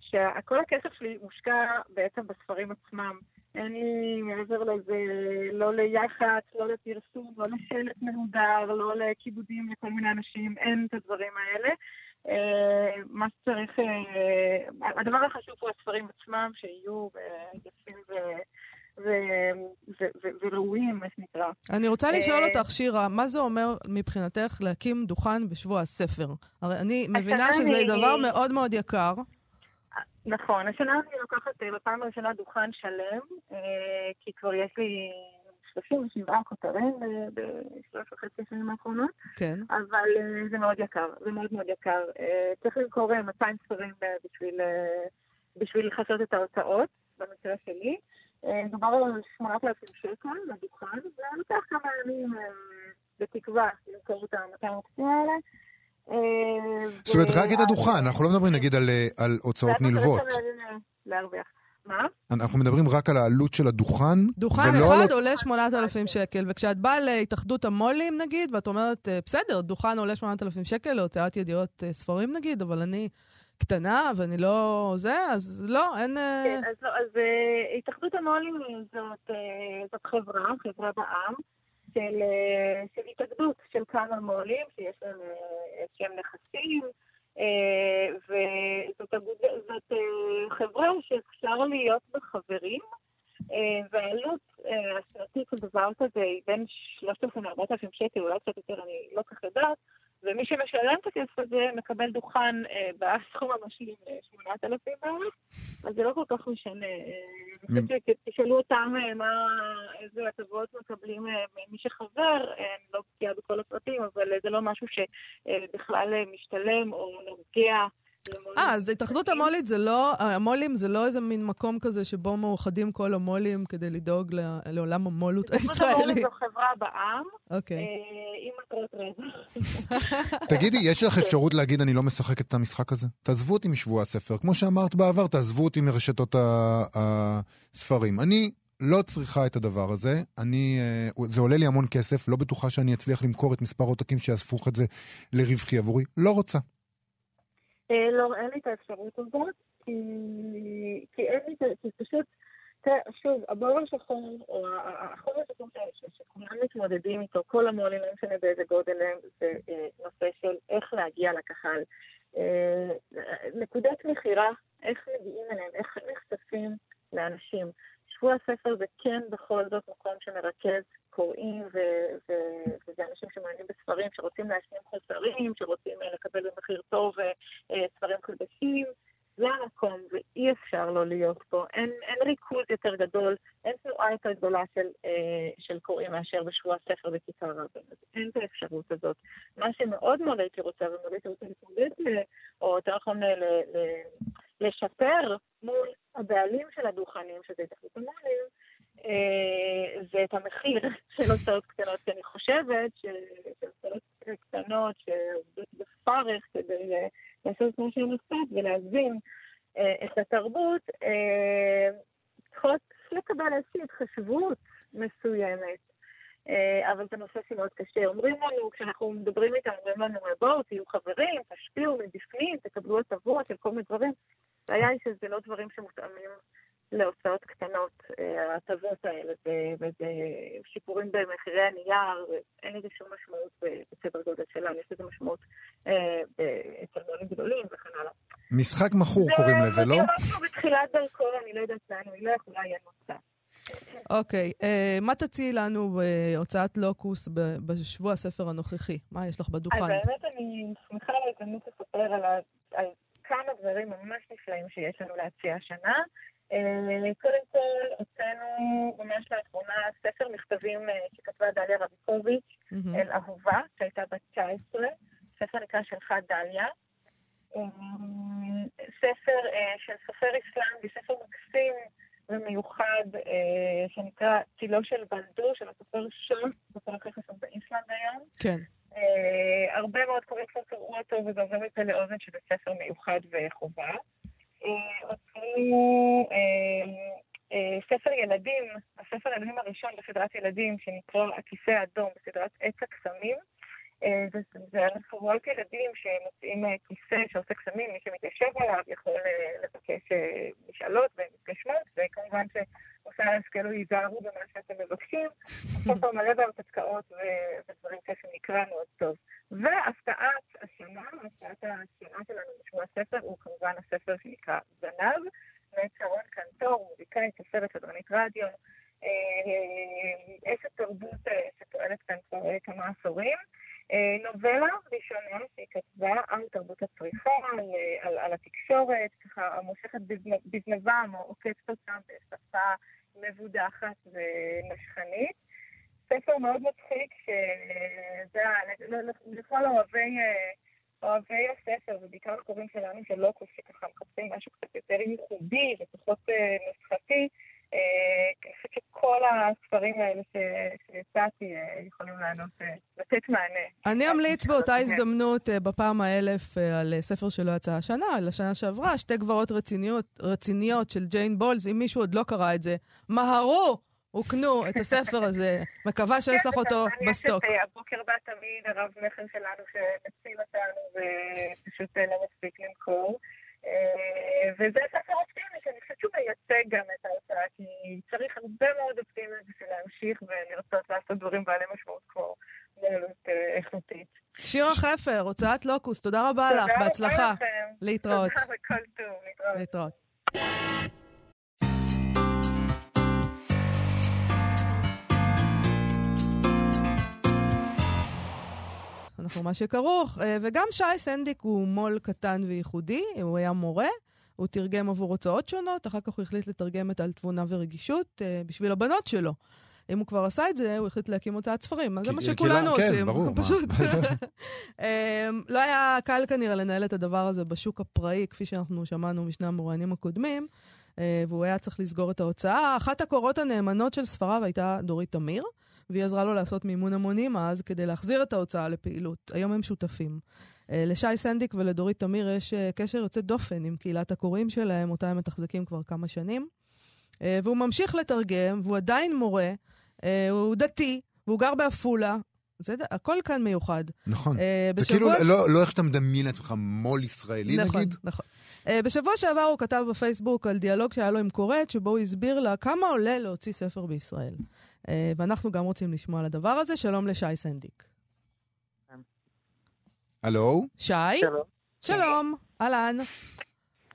שכל הכסף שלי מושקע בעצם בספרים עצמם. אין לי מעבר לזה, לא ליח"צ, לא לפרסום, לא לשלט מהודר, לא לכיבודים לכל מיני אנשים, אין את הדברים האלה. אה, מה שצריך, אה, הדבר החשוב הוא הספרים עצמם, שיהיו יפים ו... וראויים, מה שנקרא. אני רוצה לשאול אה, אותך, שירה, מה זה אומר מבחינתך להקים דוכן בשבוע הספר? הרי אני מבינה שזה דבר מאוד מאוד יקר. נכון, השנה אני לוקחת בפעם הראשונה דוכן שלם, כי כבר יש לי 37 כותרים אה, בשלוש וחצי שנים האחרונות. כן. אבל אה, זה מאוד יקר, זה מאוד מאוד יקר. אה, צריך למכור 200 ספרים בשביל, בשביל לכסות את ההוצאות, במקרה שלי. מדובר על 8,000 שקל לדוכן, ולוקח כמה ימים בתקווה למכור את ה-200 כותבים האלה. זאת אומרת, רק את הדוכן, אנחנו לא מדברים נגיד על הוצאות נלוות. להרוויח. מה? אנחנו מדברים רק על העלות של הדוכן. דוכן אחד על... עולה 8,000 שקל, וכשאת באה להתאחדות המו"לים נגיד, ואת אומרת, אה, בסדר, דוכן עולה 8,000 שקל להוצאת ידיעות אה, ספרים נגיד, אבל אני קטנה ואני לא זה, אז לא, אין... אה, כן, אז לא, אז התאחדות המו"לים זאת, זאת חברה, חברה בעם. של, של התאגדות של כמה מו"לים שיש להם איזשהם נכסים, אה, וזאת זאת אה, חברה שאפשר להיות בה חברים, אה, והעלות השנתית של דבר כזה היא בין 3,000 ל-4,000 שקל, אולי קצת יותר, אני לא כך יודעת, ומי שמשלם את הכסף הזה מקבל דוכן אה, בסכום המשלים ל-8,000 בערך, אז זה לא כל כך משנה. אני חושבת שתשאלו אותם מה, איזה הטבות מקבלים מי שחבר, אני לא בקיאה בכל הפרטים, אבל זה לא משהו שבכלל משתלם או נוגע אה, אז התאחדות המולית זה לא, המולים זה לא איזה מין מקום כזה שבו מאוחדים כל המולים כדי לדאוג לעולם המולות הישראלי. התאחדות המולית זו חברה בעם, אוקיי. אה, עם מטרות רווח. תגידי, יש לך אפשרות להגיד אני לא משחקת את המשחק הזה? תעזבו אותי משבוע הספר. כמו שאמרת בעבר, תעזבו אותי מרשתות הספרים. אני לא צריכה את הדבר הזה. אני, אה, זה עולה לי המון כסף, לא בטוחה שאני אצליח למכור את מספר עותקים שיאספו את זה לרווחי עבורי. לא רוצה. אה, לא, אין לי את האפשרות הזאת, כי, אין לי את זה, כי פשוט, שוב, הבור השחור, או החור השחור שכולם מתמודדים איתו, כל המו"לים, לא משנה באיזה גודל הם, זה אה, נושא של איך להגיע לקהל. נקודת מכירה, איך מגיעים אליהם, איך נחשפים לאנשים. שבוע הספר זה כן בכל זאת מקום שמרכז קוראים וזה אנשים שמעניינים בספרים, שרוצים להשלים חוסרים, שרוצים אה, לקבל במחיר טוב אה, ספרים חדשים. זה המקום, ואי אפשר לא להיות פה. אין, אין ריכוז יותר גדול, אין תנועה יותר גדולה של, אה, של קוראים מאשר בשבוע הספר בכיכר רבין. אז אין את האפשרות הזאת. מה שמאוד מאוד הייתי רוצה, ומאוד הייתי רוצה להתמודד, או יותר נכון לשפר מול הבעלים של הדוכנים, שזה התאחדות המונים, אה, זה את המחיר של הוצאות קטנות, כי אני חושבת שהוצאות קטנות שעובדות בפרך כדי אה, לעשות כמו שהן עושות ולהזין אה, את התרבות, צריכות לקבל איזושהי התחשבות מסוימת. אבל זה נושא שמאוד קשה. אומרים לנו, כשאנחנו מדברים איתם, אומרים לנו, בואו, תהיו חברים, תשפיעו מבפנים, תקבלו הטבות של כל מיני דברים. הבעיה היא שזה לא דברים שמותאמים להוצאות קטנות, אה, ההטבות האלה, וזה שיפורים במחירי הנייר, אין לזה שום משמעות בסדר גודל שלנו, יש לזה משמעות אה, אצל מונים גדולים וכן הלאה. משחק מכור קוראים לזה, לא? זה משהו בתחילת דרכו, אני לא יודעת לאן הוא ילך, אולי יהיה נוצר. אוקיי, אה, מה תציעי לנו בהוצאת לוקוס בשבוע הספר הנוכחי? מה יש לך בדוכן? אז באמת אני שמחה על ההזדמנות לספר על כמה דברים ממש נפלאים שיש לנו להציע השנה. אה, קודם כל, הוצאנו ממש לאחרונה ספר מכתבים שכתבה דליה רביקוביץ' אל אהובה, שהייתה בת 19, ספר נקרא שלך דליה. אה, ספר של סופר איסלנדי, ספר מקסים ומיוחד, שנקרא צילו של בלדור, של הסופר שון, סופר הכי חשוב באיסלנד היום. כן. Uh, הרבה מאוד קוראים כבר קראו אותו, וזה עובר מפה לאוזן שזה ספר מיוחד וחובה. הוצאנו uh, uh, ספר ילדים, הספר הילדים הראשון בסדרת ילדים, שנקרא הכיסא האדום, בסדרת עץ הקסמים. זה חבורת ילדים שמוצאים כיסא שעושה קסמים, מי שמתיישב עליו יכול לבקש משאלות ומתגשמות, וכמובן שעושה ההשכלו ייזהרו במה שאתם מבקשים. ספר מלא בהרפתקאות ודברים כאלה נקרא מאוד טוב. והפתעת השנה, הפתעת השנה שלנו בשבוע הספר, הוא כמובן הספר שנקרא זנב, מאת שרון קנטור, מוזיקאית, סופרת, סדרנית רדיו. אשת תרבות שפועלת כאן כבר כמה עשורים. נובלה ראשונה שהיא כתבה על תרבות הצריכה, על, על, על התקשורת, ככה מושכת בזנבם או עוקצת אותם בשפה מבודחת ונשכנית. ספר מאוד מצחיק, שזה לכל אוהבי, אוהבי הספר, ובעיקר הקוראים שלנו של לוקוס, שככה מחפשים משהו קצת יותר ייחודי ופחות נוסחתי. אני חושבת שכל הספרים האלה שהצעתי אה, יכולים לענות, אה, לתת מענה. אני אמליץ באותה הזדמנות, אה, בפעם האלף, על ספר שלא יצא השנה, על השנה שעברה, שתי גברות רציניות של ג'יין בולס, אם מישהו עוד לא קרא את זה, מהרו! וקנו את הספר הזה. מקווה שיש לך אותו בסטוק. אני הבוקר בא תמיד הרב מכר שלנו שמציל אותנו ופשוט לא מספיק למכור. וזה ספר אופטימי, שאני חושבת שהוא מייצג גם את ההוצאה, כי צריך הרבה מאוד אופטימיות בשביל להמשיך ולרצות לעשות דברים בעלי משמעות כמו מועלות אה, איכותית. שירה חפר, הוצאת לוקוס, תודה רבה לך, בהצלחה. להתראות. תודה וכל טוב, להתראות. אנחנו מה שכרוך. אה, וגם שי סנדיק הוא מו"ל קטן וייחודי, הוא היה מורה, הוא תרגם עבור הוצאות שונות, אחר כך הוא החליט לתרגם את על תבונה ורגישות uh, בשביל הבנות שלו. אם הוא כבר עשה את זה, הוא החליט להקים הוצאת ספרים. אז זה מה כי- שכולנו כן, עושים. ברור, מה. פשוט. לא היה קל כנראה לנהל את הדבר הזה בשוק הפראי, כפי שאנחנו שמענו משני המרואיינים הקודמים, אה, והוא היה צריך לסגור את ההוצאה. אחת הקורות הנאמנות של ספריו הייתה דורית תמיר, והיא עזרה לו לעשות מימון המונים אז כדי להחזיר את ההוצאה לפעילות. היום הם שותפים. אה, לשי סנדיק ולדורית תמיר יש אה, קשר יוצא דופן עם קהילת הקוראים שלהם, אותה הם מתחזקים כבר כמה שנים. אה, והוא ממשיך לתרגם, והוא עדיין מורה, הוא דתי, והוא גר בעפולה. זה, הכל כאן מיוחד. נכון. אה, זה כאילו בשבוע ש- לא לא איך שאתה מדמיין לעצמך מו"ל ישראלי נכון, נגיד. נכון. Uh, בשבוע שעבר הוא כתב בפייסבוק על דיאלוג שהיה לו עם קוראת, שבו הוא הסביר לה כמה עולה להוציא ספר בישראל. Uh, ואנחנו גם רוצים לשמוע על הדבר הזה. שלום לשי סנדיק. הלו? שי? שלום. שלום, אהלן.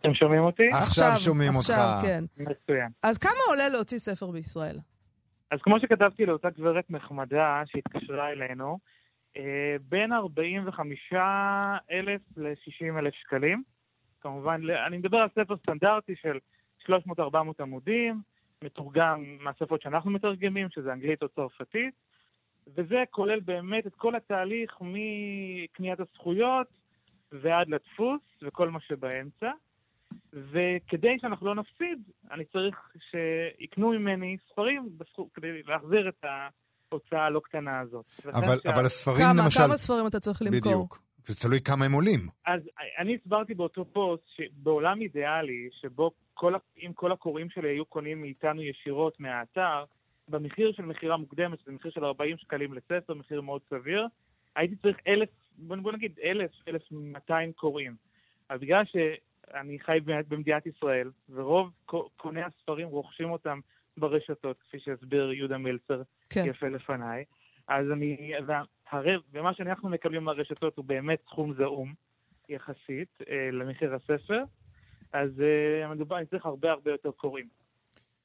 אתם שומעים אותי? עכשיו שומעים אותך. עכשיו, כן. מצוין. אז כמה עולה להוציא ספר בישראל? אז כמו שכתבתי לאותה גברת נחמדה שהתקשרה אלינו, אה, בין 45,000 ל-60,000 שקלים. כמובן, אני מדבר על ספר סטנדרטי של 300-400 עמודים, מתורגם מהשפות שאנחנו מתרגמים, שזה אנגלית או צרפתית, וזה כולל באמת את כל התהליך מקניית הזכויות ועד לדפוס וכל מה שבאמצע. וכדי שאנחנו לא נפסיד, אני צריך שיקנו ממני ספרים בסכום, כדי להחזיר את ההוצאה הלא קטנה הזאת. אבל אבל הספרים כמה, למשל... כמה ספרים אתה צריך למכור? בדיוק. זה תלוי כמה הם עולים. אז אני הסברתי באותו פוסט שבעולם אידיאלי, שבו כל, אם כל הקוראים שלי היו קונים מאיתנו ישירות מהאתר, במחיר של מכירה מוקדמת, שזה מחיר של 40 שקלים לספר, מחיר מאוד סביר, הייתי צריך אלף, בוא, בוא נגיד אלף, אלף מאתיים קוראים. אז בגלל שאני חי במדינת ישראל, ורוב קוני הספרים רוכשים אותם ברשתות, כפי שהסביר יהודה מילצר כן. יפה לפניי, אז אני, והרב, ומה שאנחנו מקבלים מהרשתות הוא באמת סכום זעום יחסית אה, למחיר הספר, אז אה, מדובר, אני צריך הרבה הרבה יותר קוראים.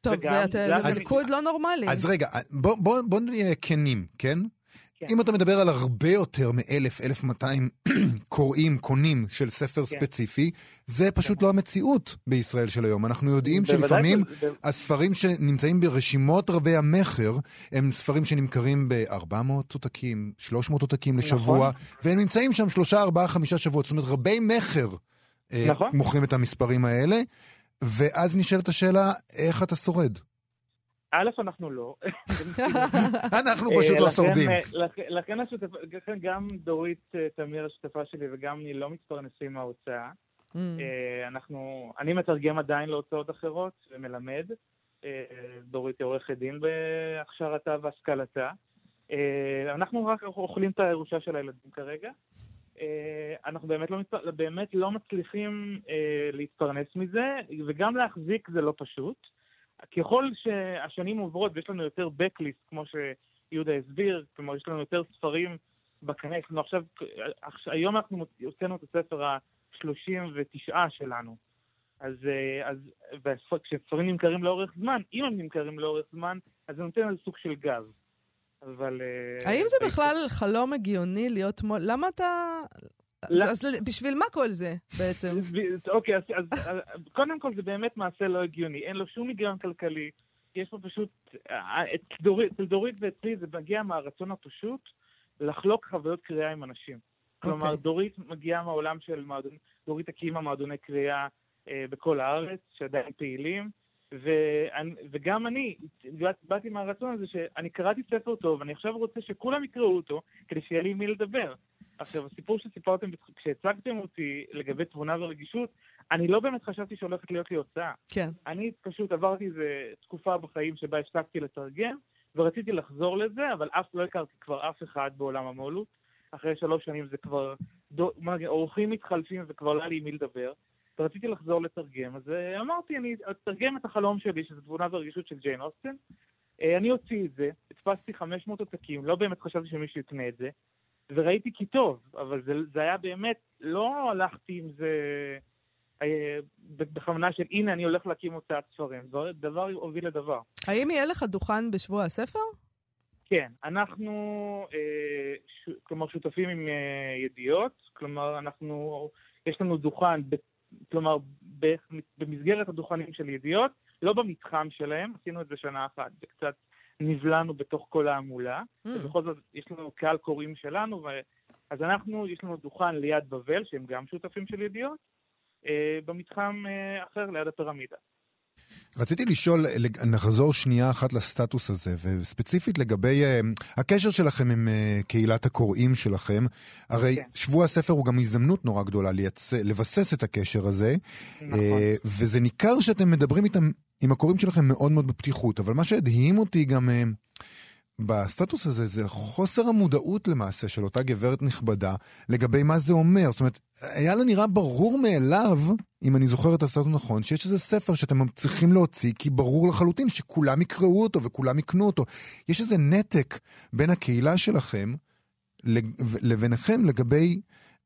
טוב, וגם- זה ניקוד לא נורמלי. אז רגע, בוא, בוא, בוא נהיה כנים, כן? כן. אם אתה מדבר על הרבה יותר מ-1,000, 1,200 קוראים, קונים של ספר כן. ספציפי, זה פשוט לא המציאות בישראל של היום. אנחנו יודעים שלפעמים ש- ב- הספרים שנמצאים ברשימות רבי המכר, הם ספרים שנמכרים ב-400 עותקים, 300 עותקים לשבוע, והם נמצאים שם שלושה, ארבעה, חמישה שבועות. זאת אומרת, רבי מכר אה, נכון. מוכרים את המספרים האלה, ואז נשאלת השאלה, איך אתה שורד? א', אנחנו לא. אנחנו אה, פשוט לא לכן, שורדים. אה, לכן- לכן גם דורית אה, תמיר השותפה שלי וגם אני לא מתפרנסים מההוצאה. Mm. אה, אנחנו, אני מתרגם עדיין להוצאות אחרות ומלמד. אה, דורית היא עורכת דין בהכשרתה והשכלתה. אה, אנחנו רק אוכלים את הירושה של הילדים כרגע. אה, אנחנו באמת לא. באמת לא מצליחים אה, להתפרנס מזה, וגם להחזיק זה לא פשוט. ככל שהשנים עוברות ויש לנו יותר backlist, כמו שיהודה הסביר, כלומר יש לנו יותר ספרים בקנה, יש עכשיו, היום אנחנו הוצאנו את הספר ה-39 שלנו. אז, אה, אז כשספרים נמכרים לאורך זמן, אם הם נמכרים לאורך זמן, אז זה נותן איזה סוג של גב. אבל... אה, האם זה אה, בכלל חלום הגיוני להיות מול... למה אתה... אז בשביל מה כל זה בעצם? אוקיי, אז, קודם כל זה באמת מעשה לא הגיוני, אין לו שום היגיון כלכלי, יש פה פשוט, אה, אצל דורית, אצל דורית ואצלי זה מגיע מהרצון הפשוט לחלוק חוויות קריאה עם אנשים. כלומר, אוקיי. דורית מגיעה מהעולם של מועדון, דורית הקימה מועדוני קריאה אה, בכל הארץ, שעדיין פעילים, ואני, וגם אני, באת- באתי מהרצון הזה שאני קראתי ספר טוב, אני עכשיו רוצה שכולם יקראו אותו, כדי שיהיה לי עם מי לדבר. עכשיו, הסיפור שסיפרתם, כשהצגתם אותי לגבי תבונה ורגישות, אני לא באמת חשבתי שהולכת להיות לי הוצאה. כן. אני פשוט עברתי איזו תקופה בחיים שבה הפסקתי לתרגם, ורציתי לחזור לזה, אבל אף לא הכרתי כבר אף אחד בעולם המו"לות. אחרי שלוש שנים זה כבר, אורחים מתחלפים וכבר לא היה לי עם מי לדבר. ורציתי לחזור לתרגם, אז אה, אמרתי, אני אתרגם את החלום שלי, שזה תבונה ורגישות של ג'יין אוסטן. אה, אני אוציא את זה, הדפסתי 500 עותקים, לא באמת חשבתי שמישהו יקנה את זה, וראיתי כי טוב, אבל זה, זה היה באמת, לא הלכתי עם זה אה, בכוונה של הנה אני הולך להקים הוצאת ספרים, דבר, הוביל לדבר. האם יהיה לך דוכן בשבוע הספר? כן, אנחנו, אה, ש... כלומר, שותפים עם אה, ידיעות, כלומר, אנחנו, יש לנו דוכן. כלומר. במסגרת הדוכנים של ידיעות, לא במתחם שלהם, עשינו את זה שנה אחת, זה קצת נבלענו בתוך כל ההמולה. Mm. ובכל זאת, יש לנו קהל קוראים שלנו, ו... אז אנחנו, יש לנו דוכן ליד בבל, שהם גם שותפים של ידיעות, אה, במתחם אה, אחר ליד הפירמידה. רציתי לשאול, נחזור שנייה אחת לסטטוס הזה, וספציפית לגבי אה, הקשר שלכם עם אה, קהילת הקוראים שלכם. הרי כן. שבוע הספר הוא גם הזדמנות נורא גדולה לייצ... לבסס את הקשר הזה, נכון. אה, וזה ניכר שאתם מדברים איתם, עם הקוראים שלכם מאוד מאוד בפתיחות, אבל מה שהדהים אותי גם אה, בסטטוס הזה, זה חוסר המודעות למעשה של אותה גברת נכבדה לגבי מה זה אומר. זאת אומרת, היה לה נראה ברור מאליו, אם אני זוכר את הסרט נכון, שיש איזה ספר שאתם צריכים להוציא, כי ברור לחלוטין שכולם יקראו אותו וכולם יקנו אותו. יש איזה נתק בין הקהילה שלכם לביניכם לגבי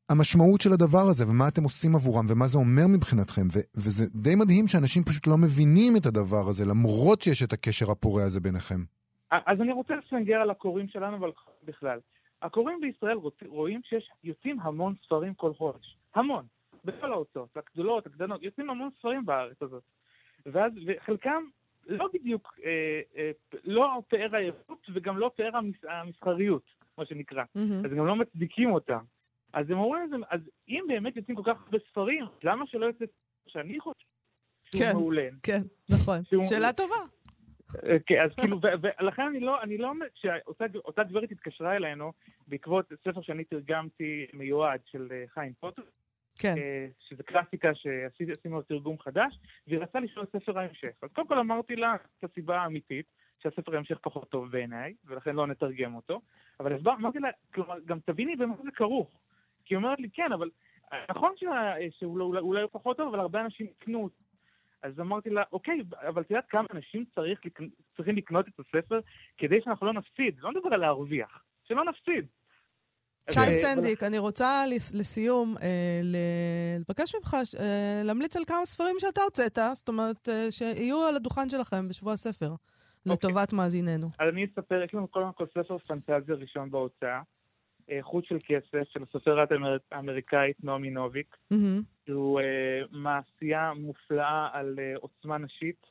המשמעות של הדבר הזה, ומה אתם עושים עבורם, ומה זה אומר מבחינתכם. ו- וזה די מדהים שאנשים פשוט לא מבינים את הדבר הזה, למרות שיש את הקשר הפורה הזה ביניכם. אז אני רוצה לסנגר על הקוראים שלנו ועל בכלל. הקוראים בישראל רואים שיש, יוצאים המון ספרים כל חודש. המון. בכל ההוצאות, הגדולות, הקטנות, יוצאים המון ספרים בארץ הזאת. ואז, וחלקם לא בדיוק, אה, אה, לא פאר האיכות וגם לא פאר המס, המסחריות, מה שנקרא. מהמם. אז גם לא מצדיקים אותם. אז הם אומרים, אז אם באמת יוצאים כל כך הרבה ספרים, למה שלא יוצא שאני חושב שהוא כן. מעולה? כן, נכון. שהוא- שאלה טובה. כן, אז כאילו, ולכן אני לא, אני לא, כשאותה אותה גברת התקשרה אלינו בעקבות ספר שאני תרגמתי מיועד של אה, חיים פוטר, כן. אה, שזה קלאסיקה שעשינו תרגום חדש, והיא רצתה לשאול את ספר ההמשך. אז קודם כל אמרתי לה את הסיבה האמיתית, שהספר ההמשך פחות טוב בעיניי, ולכן לא נתרגם אותו. אבל הסבר, אמרתי לה, כלומר, גם תביני במה זה כרוך. כי היא אומרת לי, כן, אבל נכון שהוא לא- אולי הוא פחות טוב, אבל הרבה אנשים יקנו אותו. אז אמרתי לה, אוקיי, אבל את יודעת כמה אנשים צריך, צריכים לקנות את הספר כדי שאנחנו לא נפסיד? לא נדבר על להרוויח, שלא נפסיד. שי סנדיק, אני רוצה לס- לסיום אה, לבקש ממך אה, להמליץ על כמה ספרים שאתה הוצאת, זאת אומרת, אה, שיהיו על הדוכן שלכם בשבוע הספר, לטובת מאזיננו. אז אני אספר, יש לנו קודם כל ספר פנטזיה ראשון בהוצאה, אה, חוט של כסף, של הסופרת האמר- האמריקאית נעמי נוביק, מהמם. שהוא אה, מעשייה מופלאה על אה, עוצמה נשית,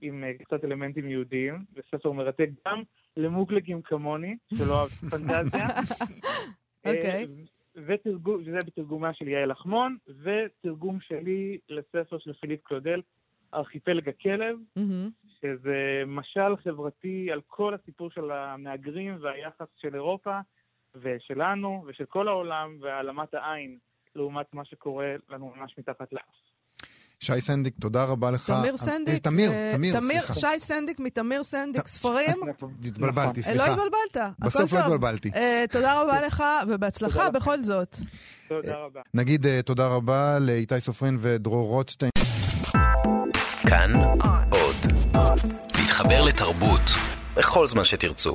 עם אה, קצת אלמנטים יהודיים, וספר מרתק גם למוגלגים כמוני, שלא אוהב פנטזיה. אוקיי. ותרגום, וזה בתרגומה של יעל לחמון, ותרגום שלי לספר של פיליפ קלודל, ארכיפלג הכלב, מהמם. שזה משל חברתי על כל הסיפור של המהגרים והיחס של אירופה ושלנו ושל כל העולם והעלמת העין לעומת מה שקורה לנו ממש מתחת לאף. שי סנדיק, תודה רבה לך. תמיר אה, סנדיק. תמיר, אה, תמיר, סליחה. שי סנדיק מתמיר סנדיק, ספרים. התבלבלתי, אה, לא סליחה. התבלבלת, בסוף לא. התבלבלתי. אה, תודה רבה לך, ובהצלחה. בכל זאת. תודה רבה. נגיד אה, תודה רבה לאיתי סופרין ודרור רוטשטיין. כאן עוד. להתחבר לתרבות בכל זמן שתרצו.